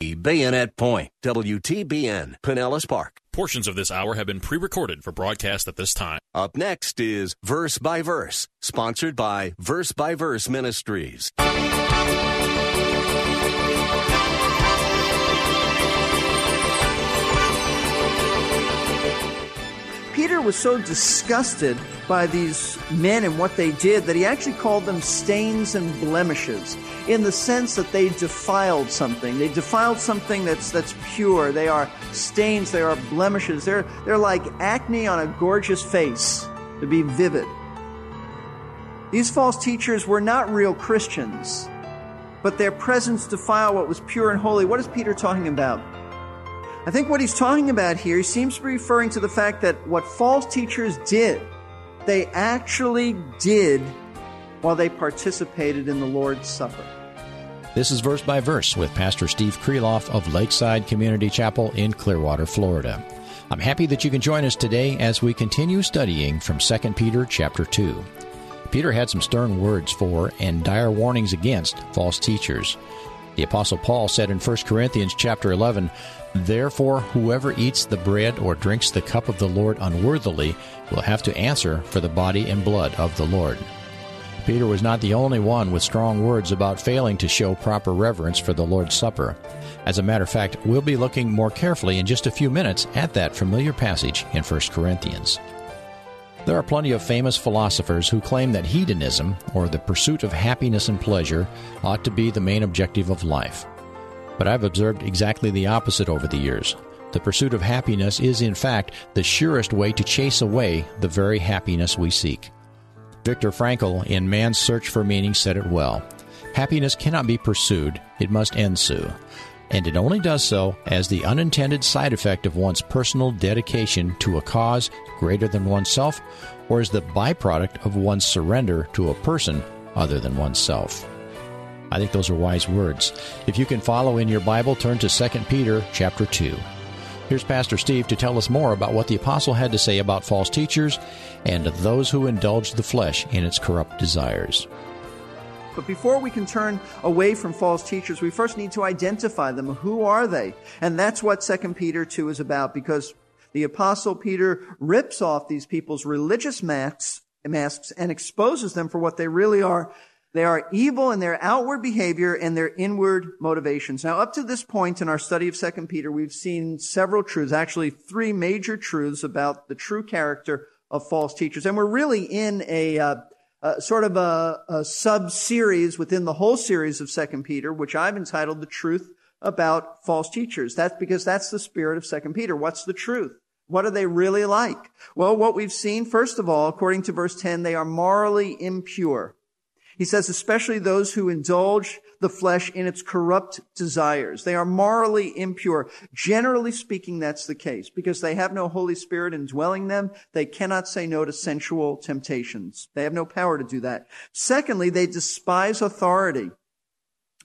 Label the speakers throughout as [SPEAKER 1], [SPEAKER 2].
[SPEAKER 1] Bayonet Point, WTBN, Pinellas Park.
[SPEAKER 2] Portions of this hour have been pre recorded for broadcast at this time.
[SPEAKER 1] Up next is Verse by Verse, sponsored by Verse by Verse Ministries.
[SPEAKER 3] Peter was so disgusted by these men and what they did that he actually called them stains and blemishes in the sense that they defiled something. They defiled something that's that's pure. They are stains, they are blemishes. They're they're like acne on a gorgeous face to be vivid. These false teachers were not real Christians, but their presence defiled what was pure and holy. What is Peter talking about? I think what he's talking about here, he seems to be referring to the fact that what false teachers did, they actually did while they participated in the Lord's Supper.
[SPEAKER 4] This is Verse by Verse with Pastor Steve Kreloff of Lakeside Community Chapel in Clearwater, Florida. I'm happy that you can join us today as we continue studying from 2 Peter chapter 2. Peter had some stern words for and dire warnings against false teachers. The apostle Paul said in 1 Corinthians chapter 11, Therefore, whoever eats the bread or drinks the cup of the Lord unworthily will have to answer for the body and blood of the Lord. Peter was not the only one with strong words about failing to show proper reverence for the Lord's Supper. As a matter of fact, we'll be looking more carefully in just a few minutes at that familiar passage in 1 Corinthians. There are plenty of famous philosophers who claim that hedonism, or the pursuit of happiness and pleasure, ought to be the main objective of life. But I've observed exactly the opposite over the years. The pursuit of happiness is, in fact, the surest way to chase away the very happiness we seek. Viktor Frankl, in Man's Search for Meaning, said it well Happiness cannot be pursued, it must ensue. And it only does so as the unintended side effect of one's personal dedication to a cause greater than oneself, or as the byproduct of one's surrender to a person other than oneself. I think those are wise words. If you can follow in your Bible, turn to 2 Peter chapter 2. Here's Pastor Steve to tell us more about what the apostle had to say about false teachers and those who indulge the flesh in its corrupt desires.
[SPEAKER 3] But before we can turn away from false teachers, we first need to identify them. Who are they? And that's what 2 Peter 2 is about because the apostle Peter rips off these people's religious masks, masks and exposes them for what they really are they are evil in their outward behavior and their inward motivations. Now, up to this point in our study of 2 Peter, we've seen several truths, actually three major truths about the true character of false teachers. And we're really in a, uh, uh, sort of a, a sub-series within the whole series of 2 Peter, which I've entitled The Truth About False Teachers. That's because that's the spirit of 2 Peter. What's the truth? What are they really like? Well, what we've seen, first of all, according to verse 10, they are morally impure. He says, especially those who indulge the flesh in its corrupt desires. They are morally impure. Generally speaking, that's the case because they have no Holy Spirit indwelling them. They cannot say no to sensual temptations. They have no power to do that. Secondly, they despise authority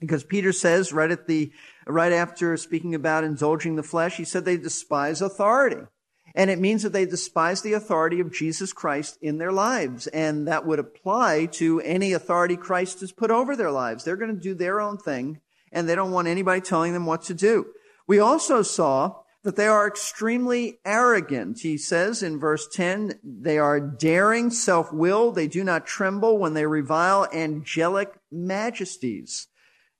[SPEAKER 3] because Peter says right at the, right after speaking about indulging the flesh, he said they despise authority. And it means that they despise the authority of Jesus Christ in their lives. And that would apply to any authority Christ has put over their lives. They're going to do their own thing and they don't want anybody telling them what to do. We also saw that they are extremely arrogant. He says in verse 10, they are daring, self-willed. They do not tremble when they revile angelic majesties.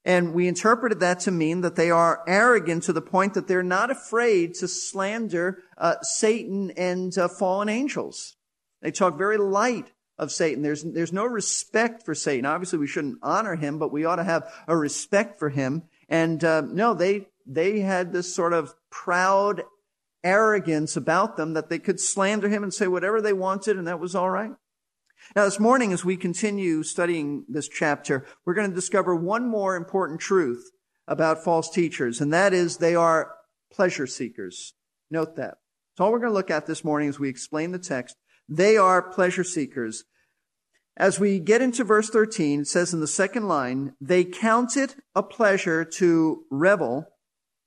[SPEAKER 3] And we interpreted that to mean that they are arrogant to the point that they're not afraid to slander uh, Satan and uh, fallen angels. They talk very light of Satan. There's, there's no respect for Satan. Obviously, we shouldn't honor him, but we ought to have a respect for him. And uh, no, they they had this sort of proud arrogance about them that they could slander him and say whatever they wanted, and that was all right. Now, this morning, as we continue studying this chapter, we're going to discover one more important truth about false teachers, and that is they are pleasure seekers. Note that. It's all we're going to look at this morning as we explain the text. They are pleasure seekers. As we get into verse 13, it says in the second line, they count it a pleasure to revel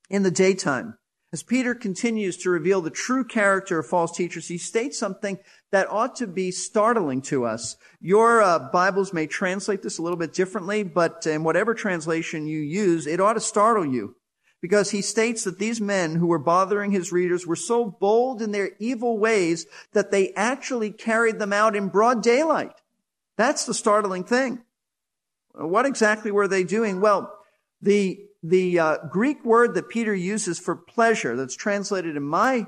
[SPEAKER 3] in the daytime. As Peter continues to reveal the true character of false teachers, he states something that ought to be startling to us. Your uh, Bibles may translate this a little bit differently, but in whatever translation you use, it ought to startle you. Because he states that these men who were bothering his readers were so bold in their evil ways that they actually carried them out in broad daylight. That's the startling thing. What exactly were they doing? Well, the the uh, Greek word that Peter uses for pleasure, that's translated in my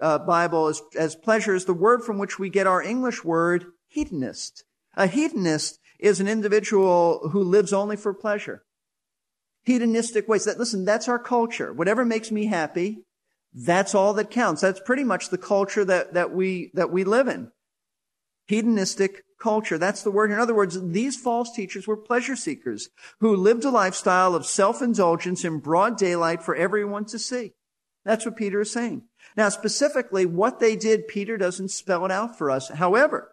[SPEAKER 3] uh, Bible as, as pleasure, is the word from which we get our English word hedonist. A hedonist is an individual who lives only for pleasure. Hedonistic ways. That, listen, that's our culture. Whatever makes me happy, that's all that counts. That's pretty much the culture that, that we, that we live in. Hedonistic culture. That's the word. In other words, these false teachers were pleasure seekers who lived a lifestyle of self-indulgence in broad daylight for everyone to see. That's what Peter is saying. Now, specifically, what they did, Peter doesn't spell it out for us. However,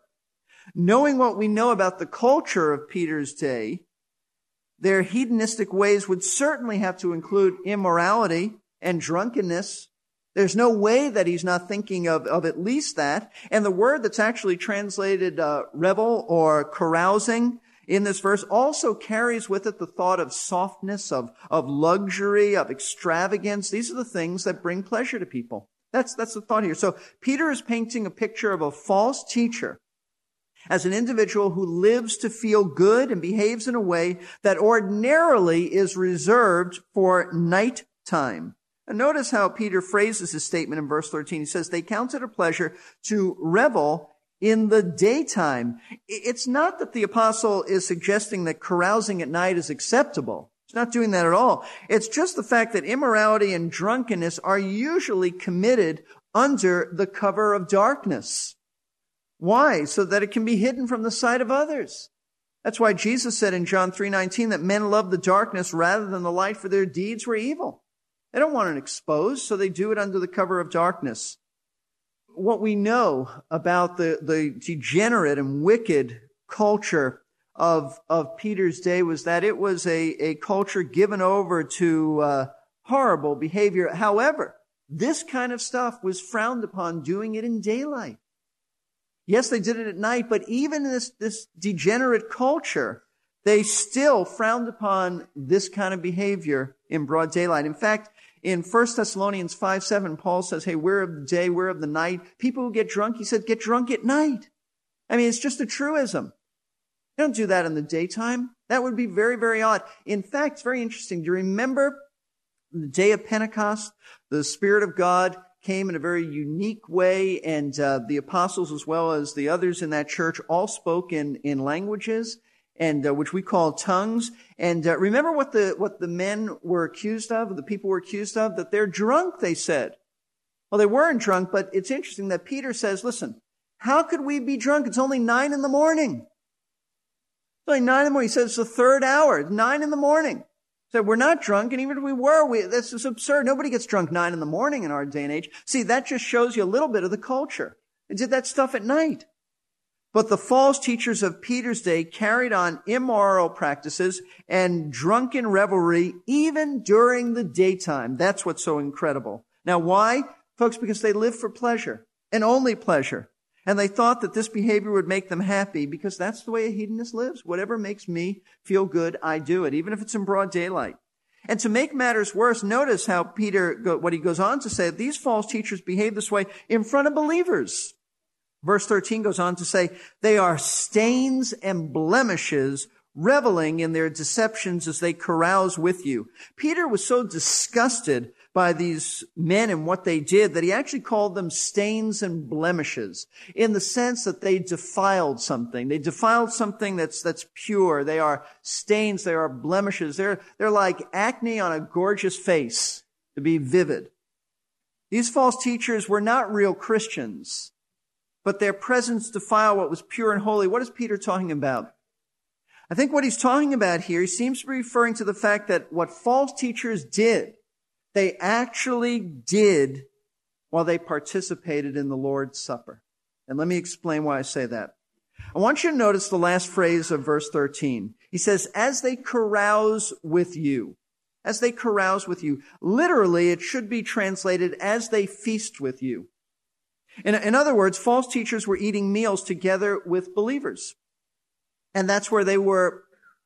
[SPEAKER 3] knowing what we know about the culture of Peter's day, their hedonistic ways would certainly have to include immorality and drunkenness there's no way that he's not thinking of, of at least that. And the word that's actually translated uh, revel or carousing in this verse also carries with it the thought of softness, of, of luxury, of extravagance. These are the things that bring pleasure to people. That's, that's the thought here. So Peter is painting a picture of a false teacher as an individual who lives to feel good and behaves in a way that ordinarily is reserved for nighttime. And notice how Peter phrases his statement in verse 13. He says, they count it a pleasure to revel in the daytime. It's not that the apostle is suggesting that carousing at night is acceptable. He's not doing that at all. It's just the fact that immorality and drunkenness are usually committed under the cover of darkness. Why? So that it can be hidden from the sight of others. That's why Jesus said in John 3:19 that men love the darkness rather than the light for their deeds were evil. They don't want it exposed, so they do it under the cover of darkness. What we know about the, the degenerate and wicked culture of, of Peter's day was that it was a, a culture given over to uh, horrible behavior. However, this kind of stuff was frowned upon doing it in daylight. Yes, they did it at night, but even this, this degenerate culture, they still frowned upon this kind of behavior in broad daylight. In fact, in 1 Thessalonians 5 7, Paul says, Hey, we're of the day, we're of the night. People who get drunk, he said, get drunk at night. I mean, it's just a truism. Don't do that in the daytime. That would be very, very odd. In fact, it's very interesting. Do you remember the day of Pentecost? The Spirit of God came in a very unique way, and uh, the apostles, as well as the others in that church, all spoke in, in languages and uh, which we call tongues. And uh, remember what the what the men were accused of, the people were accused of, that they're drunk. They said, well, they weren't drunk, but it's interesting that Peter says, "Listen, how could we be drunk? It's only nine in the morning. It's only nine in the morning." He says it's the third hour, nine in the morning. He said we're not drunk, and even if we were, we, this is absurd. Nobody gets drunk nine in the morning in our day and age. See, that just shows you a little bit of the culture. They did that stuff at night. But the false teachers of Peter's day carried on immoral practices and drunken revelry even during the daytime. That's what's so incredible. Now, why? Folks, because they lived for pleasure and only pleasure. And they thought that this behavior would make them happy because that's the way a hedonist lives. Whatever makes me feel good, I do it, even if it's in broad daylight. And to make matters worse, notice how Peter, what he goes on to say, these false teachers behave this way in front of believers. Verse 13 goes on to say, they are stains and blemishes, reveling in their deceptions as they carouse with you. Peter was so disgusted by these men and what they did that he actually called them stains and blemishes in the sense that they defiled something. They defiled something that's, that's pure. They are stains. They are blemishes. They're, they're like acne on a gorgeous face to be vivid. These false teachers were not real Christians but their presence defiled what was pure and holy. What is Peter talking about? I think what he's talking about here, he seems to be referring to the fact that what false teachers did, they actually did while they participated in the Lord's Supper. And let me explain why I say that. I want you to notice the last phrase of verse 13. He says, as they carouse with you. As they carouse with you. Literally, it should be translated as they feast with you. In, in other words, false teachers were eating meals together with believers. And that's where they were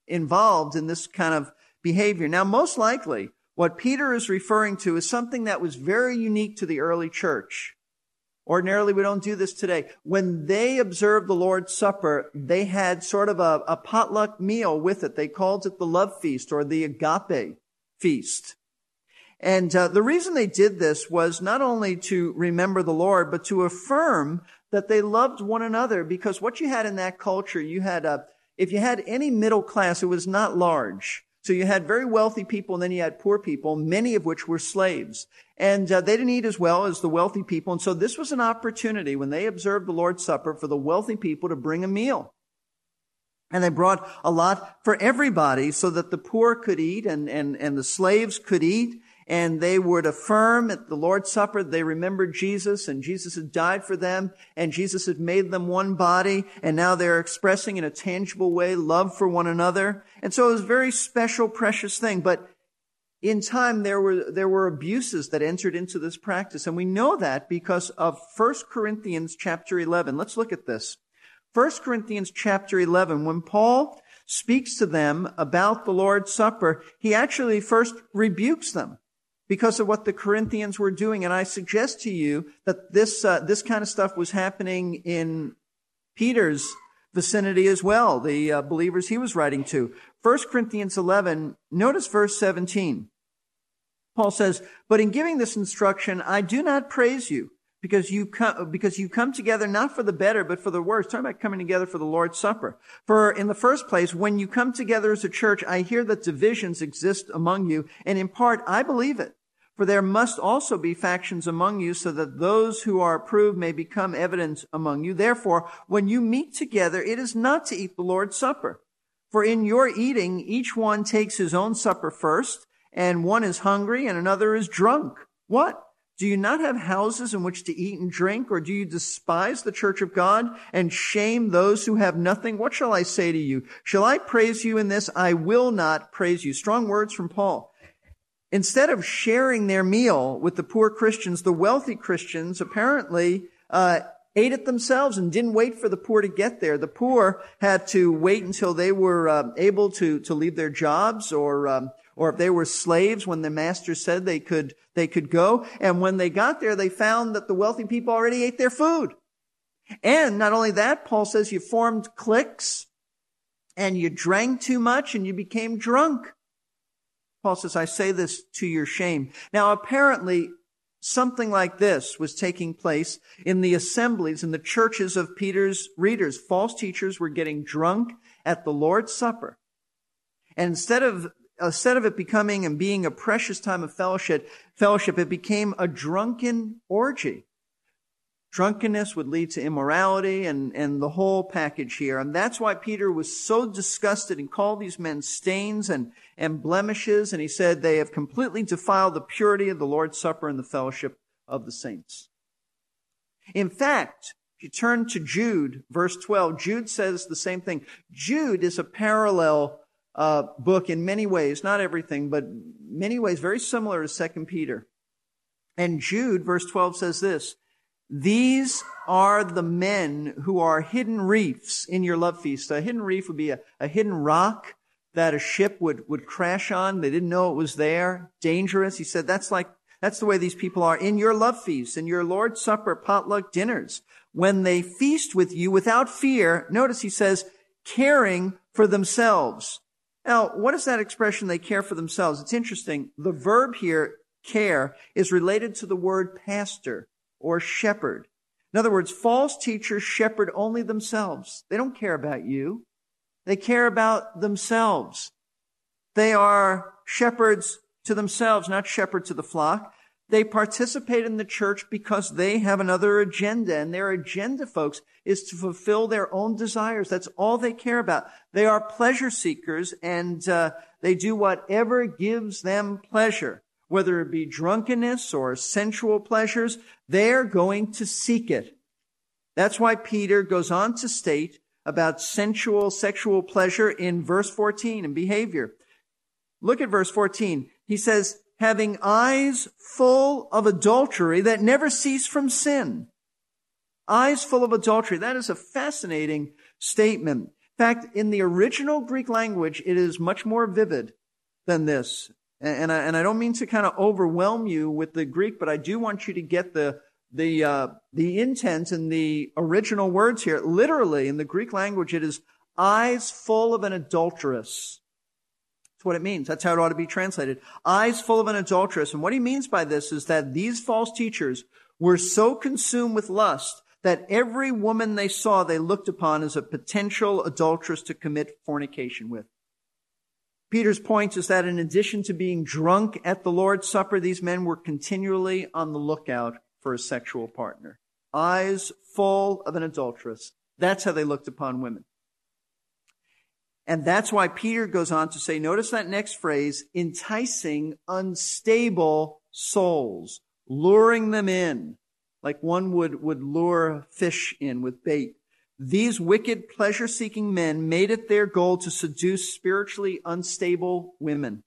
[SPEAKER 3] involved in this kind of behavior. Now, most likely, what Peter is referring to is something that was very unique to the early church. Ordinarily, we don't do this today. When they observed the Lord's Supper, they had sort of a, a potluck meal with it. They called it the love feast or the agape feast. And uh, the reason they did this was not only to remember the Lord, but to affirm that they loved one another. Because what you had in that culture, you had a, if you had any middle class, it was not large. So you had very wealthy people and then you had poor people, many of which were slaves. And uh, they didn't eat as well as the wealthy people. And so this was an opportunity when they observed the Lord's Supper for the wealthy people to bring a meal. And they brought a lot for everybody so that the poor could eat and, and, and the slaves could eat and they would affirm at the Lord's Supper they remembered Jesus and Jesus had died for them and Jesus had made them one body and now they're expressing in a tangible way love for one another. And so it was a very special, precious thing. But in time there were there were abuses that entered into this practice. And we know that because of 1 Corinthians chapter 11 let's look at this. 1 Corinthians chapter 11 when Paul speaks to them about the Lord's Supper he actually first rebukes them because of what the Corinthians were doing. And I suggest to you that this, uh, this kind of stuff was happening in Peter's vicinity as well, the uh, believers he was writing to. 1 Corinthians 11, notice verse 17. Paul says, But in giving this instruction, I do not praise you because you come, because you come together not for the better, but for the worse. Talking about coming together for the Lord's Supper. For in the first place, when you come together as a church, I hear that divisions exist among you, and in part, I believe it. For there must also be factions among you so that those who are approved may become evident among you. Therefore, when you meet together, it is not to eat the Lord's Supper. For in your eating, each one takes his own supper first, and one is hungry and another is drunk. What? Do you not have houses in which to eat and drink, or do you despise the church of God and shame those who have nothing? What shall I say to you? Shall I praise you in this? I will not praise you. Strong words from Paul. Instead of sharing their meal with the poor Christians, the wealthy Christians apparently uh, ate it themselves and didn't wait for the poor to get there. The poor had to wait until they were uh, able to to leave their jobs, or um, or if they were slaves when the master said they could they could go. And when they got there, they found that the wealthy people already ate their food. And not only that, Paul says you formed cliques and you drank too much and you became drunk. Paul says, I say this to your shame. Now, apparently, something like this was taking place in the assemblies, in the churches of Peter's readers. False teachers were getting drunk at the Lord's Supper. And instead of instead of it becoming and being a precious time of fellowship, fellowship, it became a drunken orgy. Drunkenness would lead to immorality and, and the whole package here. And that's why Peter was so disgusted and called these men stains and, and blemishes. And he said they have completely defiled the purity of the Lord's Supper and the fellowship of the saints. In fact, if you turn to Jude, verse 12, Jude says the same thing. Jude is a parallel uh, book in many ways, not everything, but many ways very similar to Second Peter. And Jude, verse 12 says this, these are the men who are hidden reefs in your love feast. A hidden reef would be a, a hidden rock that a ship would, would crash on. They didn't know it was there. Dangerous. He said that's like, that's the way these people are in your love feasts, in your Lord's Supper, potluck dinners. When they feast with you without fear, notice he says, caring for themselves. Now, what is that expression, they care for themselves? It's interesting. The verb here, care, is related to the word pastor or shepherd. In other words, false teachers shepherd only themselves. They don't care about you. They care about themselves. They are shepherds to themselves, not shepherds to the flock. They participate in the church because they have another agenda, and their agenda, folks, is to fulfill their own desires. That's all they care about. They are pleasure seekers, and uh, they do whatever gives them pleasure, whether it be drunkenness or sensual pleasures. They're going to seek it. That's why Peter goes on to state about sensual, sexual pleasure in verse 14 and behavior. Look at verse 14. He says, having eyes full of adultery that never cease from sin. Eyes full of adultery. That is a fascinating statement. In fact, in the original Greek language, it is much more vivid than this. And I, and I don't mean to kind of overwhelm you with the Greek, but I do want you to get the, the, uh, the intent and the original words here. Literally, in the Greek language, it is eyes full of an adulteress. That's what it means. That's how it ought to be translated. Eyes full of an adulteress. And what he means by this is that these false teachers were so consumed with lust that every woman they saw they looked upon as a potential adulteress to commit fornication with. Peter's point is that in addition to being drunk at the Lord's Supper, these men were continually on the lookout for a sexual partner. Eyes full of an adulteress. That's how they looked upon women. And that's why Peter goes on to say, notice that next phrase, enticing unstable souls, luring them in, like one would, would lure fish in with bait. These wicked pleasure seeking men made it their goal to seduce spiritually unstable women.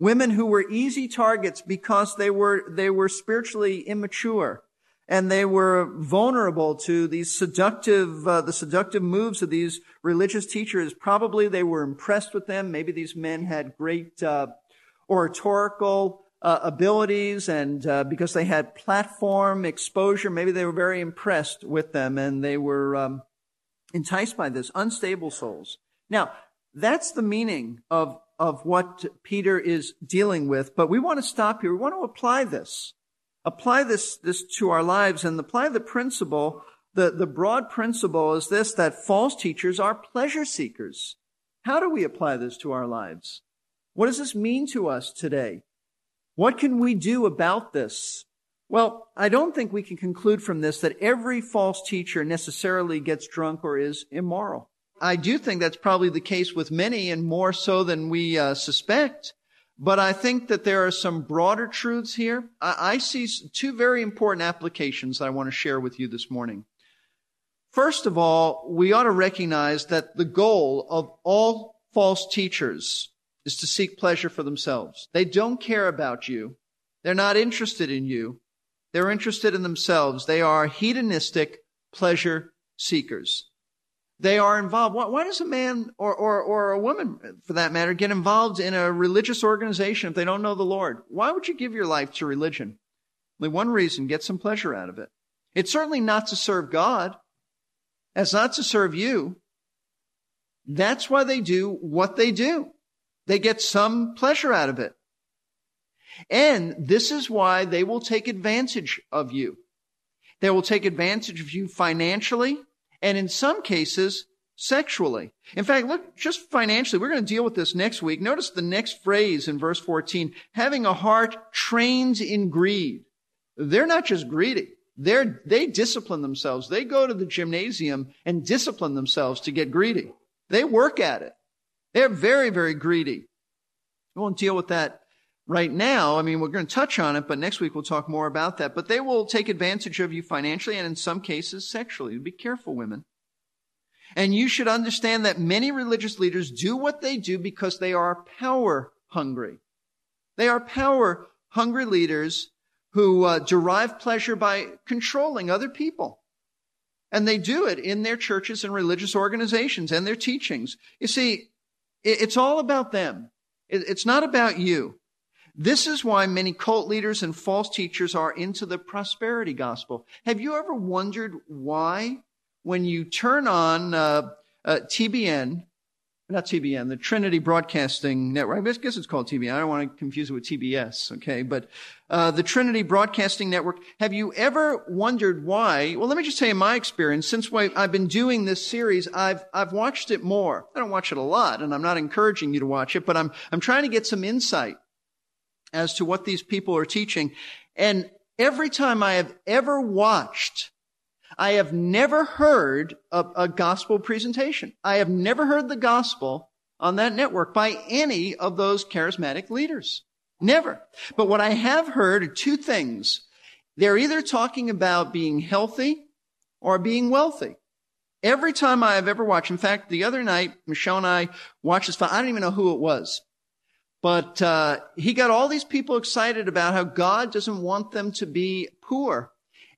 [SPEAKER 3] Women who were easy targets because they were, they were spiritually immature and they were vulnerable to these seductive, uh, the seductive moves of these religious teachers. Probably they were impressed with them. Maybe these men had great uh, oratorical uh, abilities, and uh, because they had platform exposure, maybe they were very impressed with them, and they were um, enticed by this. Unstable souls. Now, that's the meaning of of what Peter is dealing with. But we want to stop here. We want to apply this apply this, this to our lives and apply the principle, the, the broad principle is this, that false teachers are pleasure seekers. How do we apply this to our lives? What does this mean to us today? What can we do about this? Well, I don't think we can conclude from this that every false teacher necessarily gets drunk or is immoral. I do think that's probably the case with many and more so than we uh, suspect. But I think that there are some broader truths here. I, I see two very important applications that I want to share with you this morning. First of all, we ought to recognize that the goal of all false teachers is to seek pleasure for themselves. They don't care about you. They're not interested in you. They're interested in themselves. They are hedonistic pleasure seekers they are involved. Why, why, does a man or, or, or a woman, for that matter, get involved in a religious organization if they don't know the Lord? Why would you give your life to religion? Only one reason, get some pleasure out of it. It's certainly not to serve God. It's not to serve you. That's why they do what they do. They get some pleasure out of it. And this is why they will take advantage of you. They will take advantage of you financially and in some cases, sexually. In fact, look, just financially, we're going to deal with this next week. Notice the next phrase in verse 14, having a heart trained in greed. They're not just greedy. They're, they discipline themselves. They go to the gymnasium and discipline themselves to get greedy. They work at it. They're very, very greedy. We won't deal with that right now. I mean, we're going to touch on it, but next week we'll talk more about that. But they will take advantage of you financially and in some cases sexually. Be careful, women. And you should understand that many religious leaders do what they do because they are power hungry. They are power hungry leaders who uh, derive pleasure by controlling other people. And they do it in their churches and religious organizations and their teachings. You see, it's all about them. It's not about you. This is why many cult leaders and false teachers are into the prosperity gospel. Have you ever wondered why, when you turn on uh, uh, TBN, not TBN, the Trinity Broadcasting Network. I guess it's called TBN. I don't want to confuse it with TBS, okay? But uh, the Trinity Broadcasting Network. Have you ever wondered why? Well, let me just tell you my experience. Since I've been doing this series, I've I've watched it more. I don't watch it a lot, and I'm not encouraging you to watch it, but I'm I'm trying to get some insight as to what these people are teaching. And every time I have ever watched, I have never heard a, a gospel presentation. I have never heard the gospel on that network by any of those charismatic leaders. Never. But what I have heard are two things. They're either talking about being healthy or being wealthy. Every time I have ever watched, in fact, the other night, Michelle and I watched this. I don't even know who it was, but uh, he got all these people excited about how God doesn't want them to be poor.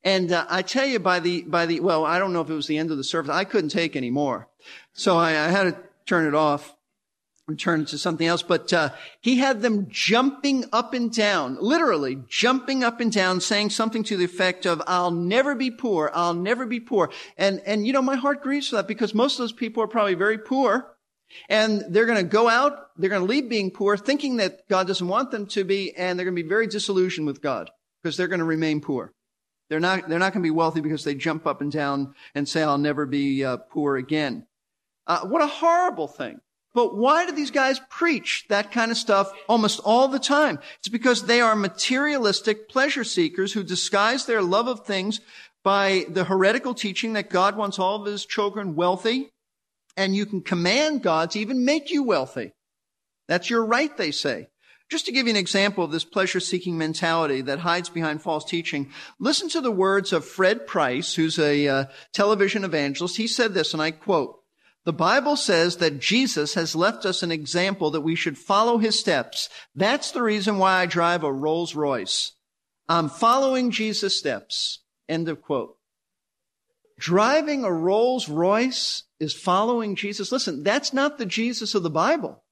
[SPEAKER 3] And uh, I tell you, by the by the well, I don't know if it was the end of the service. I couldn't take any more, so I, I had to turn it off and turn it to something else, but uh, he had them jumping up and down, literally jumping up and down, saying something to the effect of, "I'll never be poor. I'll never be poor." And and you know, my heart grieves for that because most of those people are probably very poor, and they're going to go out, they're going to leave being poor, thinking that God doesn't want them to be, and they're going to be very disillusioned with God because they're going to remain poor. They're not they're not going to be wealthy because they jump up and down and say, "I'll never be uh, poor again." Uh, what a horrible thing. But why do these guys preach that kind of stuff almost all the time? It's because they are materialistic pleasure seekers who disguise their love of things by the heretical teaching that God wants all of his children wealthy and you can command God to even make you wealthy. That's your right, they say. Just to give you an example of this pleasure seeking mentality that hides behind false teaching, listen to the words of Fred Price, who's a uh, television evangelist. He said this, and I quote, the Bible says that Jesus has left us an example that we should follow his steps. That's the reason why I drive a Rolls Royce. I'm following Jesus' steps. End of quote. Driving a Rolls Royce is following Jesus. Listen, that's not the Jesus of the Bible.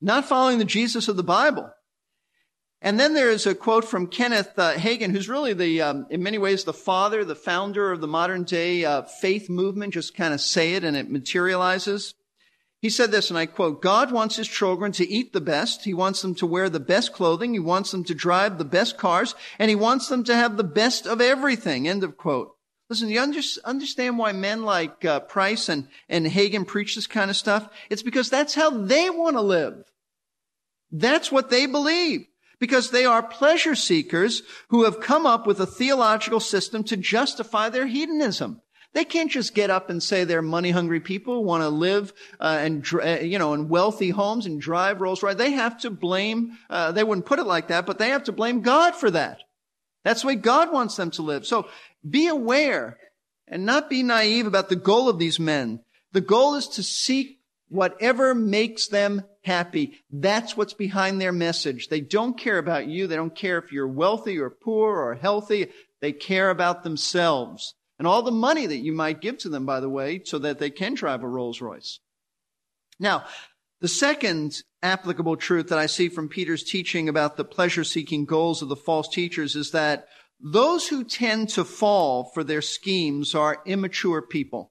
[SPEAKER 3] Not following the Jesus of the Bible. And then there is a quote from Kenneth uh, Hagin, who's really the, um, in many ways, the father, the founder of the modern day uh, faith movement. Just kind of say it and it materializes. He said this, and I quote, God wants his children to eat the best. He wants them to wear the best clothing. He wants them to drive the best cars. And he wants them to have the best of everything. End of quote. Listen, you under, understand why men like uh, Price and, and Hagin preach this kind of stuff? It's because that's how they want to live. That's what they believe because they are pleasure seekers who have come up with a theological system to justify their hedonism. They can't just get up and say they're money hungry people want to live uh, and uh, you know in wealthy homes and drive Rolls Royce. They have to blame. Uh, they wouldn't put it like that, but they have to blame God for that. That's the way God wants them to live. So be aware and not be naive about the goal of these men. The goal is to seek whatever makes them happy. That's what's behind their message. They don't care about you. They don't care if you're wealthy or poor or healthy. They care about themselves and all the money that you might give to them, by the way, so that they can drive a Rolls Royce. Now, the second applicable truth that I see from Peter's teaching about the pleasure seeking goals of the false teachers is that those who tend to fall for their schemes are immature people.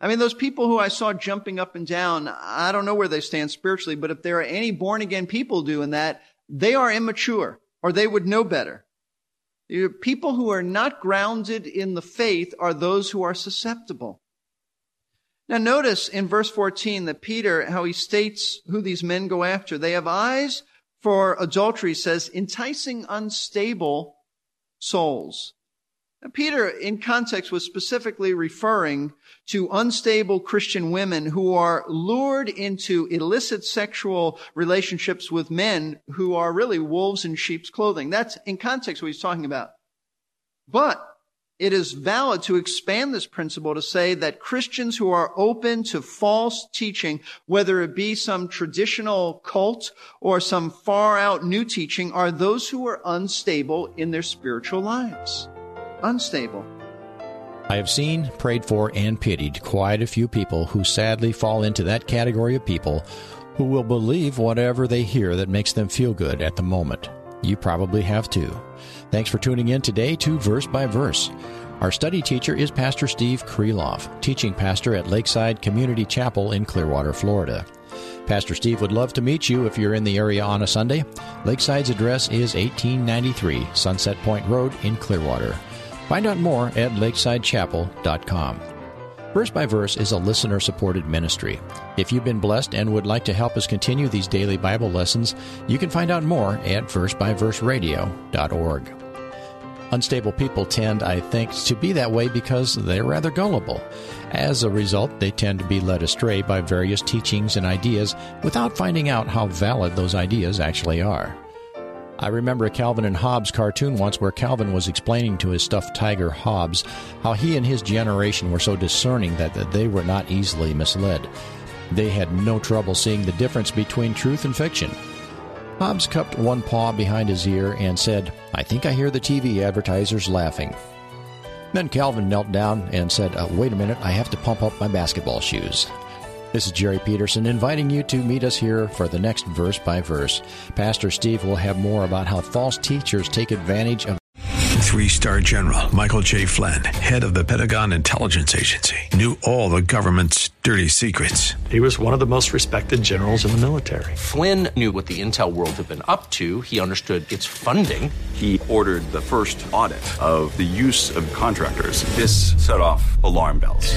[SPEAKER 3] I mean, those people who I saw jumping up and down, I don't know where they stand spiritually, but if there are any born again people doing that, they are immature or they would know better. People who are not grounded in the faith are those who are susceptible. Now notice in verse 14 that Peter, how he states who these men go after. They have eyes for adultery, says, enticing unstable souls. Now, Peter, in context, was specifically referring to unstable Christian women who are lured into illicit sexual relationships with men who are really wolves in sheep's clothing. That's in context what he's talking about. But it is valid to expand this principle to say that Christians who are open to false teaching, whether it be some traditional cult or some far out new teaching, are those who are unstable in their spiritual lives unstable.
[SPEAKER 4] I have seen, prayed for, and pitied quite a few people who sadly fall into that category of people who will believe whatever they hear that makes them feel good at the moment. You probably have too. Thanks for tuning in today to Verse by Verse. Our study teacher is Pastor Steve Kreloff, teaching pastor at Lakeside Community Chapel in Clearwater, Florida. Pastor Steve would love to meet you if you're in the area on a Sunday. Lakeside's address is 1893 Sunset Point Road in Clearwater. Find out more at lakesidechapel.com. Verse by Verse is a listener supported ministry. If you've been blessed and would like to help us continue these daily Bible lessons, you can find out more at versebyverseradio.org. Unstable people tend, I think, to be that way because they're rather gullible. As a result, they tend to be led astray by various teachings and ideas without finding out how valid those ideas actually are. I remember a Calvin and Hobbes cartoon once where Calvin was explaining to his stuffed tiger Hobbes how he and his generation were so discerning that they were not easily misled. They had no trouble seeing the difference between truth and fiction. Hobbes cupped one paw behind his ear and said, I think I hear the TV advertisers laughing. Then Calvin knelt down and said, uh, Wait a minute, I have to pump up my basketball shoes. This is Jerry Peterson inviting you to meet us here for the next verse by verse. Pastor Steve will have more about how false teachers take advantage of
[SPEAKER 5] Three star general Michael J. Flynn, head of the Pentagon Intelligence Agency, knew all the government's dirty secrets.
[SPEAKER 6] He was one of the most respected generals in the military.
[SPEAKER 7] Flynn knew what the intel world had been up to, he understood its funding.
[SPEAKER 8] He ordered the first audit of the use of contractors. This set off alarm bells.